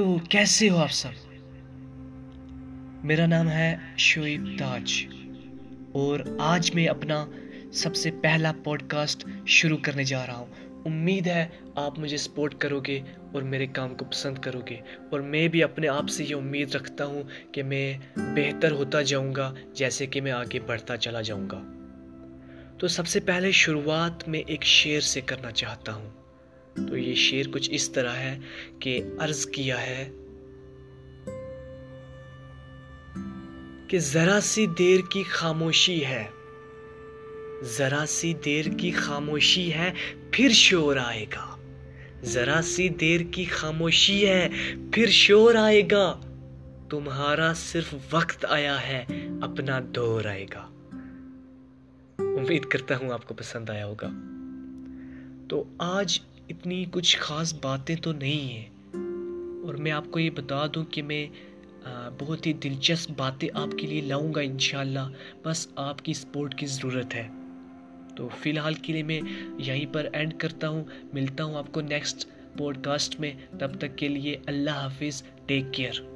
कैसे हो आप सब? मेरा नाम है शोएब ताज और आज मैं अपना सबसे पहला पॉडकास्ट शुरू करने जा रहा हूँ। उम्मीद है आप मुझे सपोर्ट करोगे और मेरे काम को पसंद करोगे और मैं भी अपने आप से ये उम्मीद रखता हूँ कि मैं बेहतर होता जाऊँगा जैसे कि मैं आगे बढ़ता चला जाऊँगा। तो सबसे पहले शुरुआत में एक शेर से करना चाहता हूँ। तो ये शेर कुछ इस तरह है कि अर्ज़ किया है कि जरा सी देर की खामोशी है। जरा सी देर की खामोशी है, फिर शोर आएगा। जरा सी देर की खामोशी है, फिर शोर आएगा। तुम्हारा सिर्फ़ वक्त आया है, अपना दौर आएगा। उम्मीद करता हूँ आपको पसंद आया होगा। तो आज इतनी कुछ ख़ास बातें तो नहीं हैं। और मैं आपको ये बता दूँ कि मैं बहुत ही दिलचस्प बातें आपके लिए लाऊँगा इन बस आपकी सपोर्ट की ज़रूरत है। तो फ़िलहाल के लिए मैं यहीं पर एंड करता हूँ। मिलता हूँ आपको नेक्स्ट पॉडकास्ट में। तब तक के लिए अल्लाह हाफिज़ टेक केयर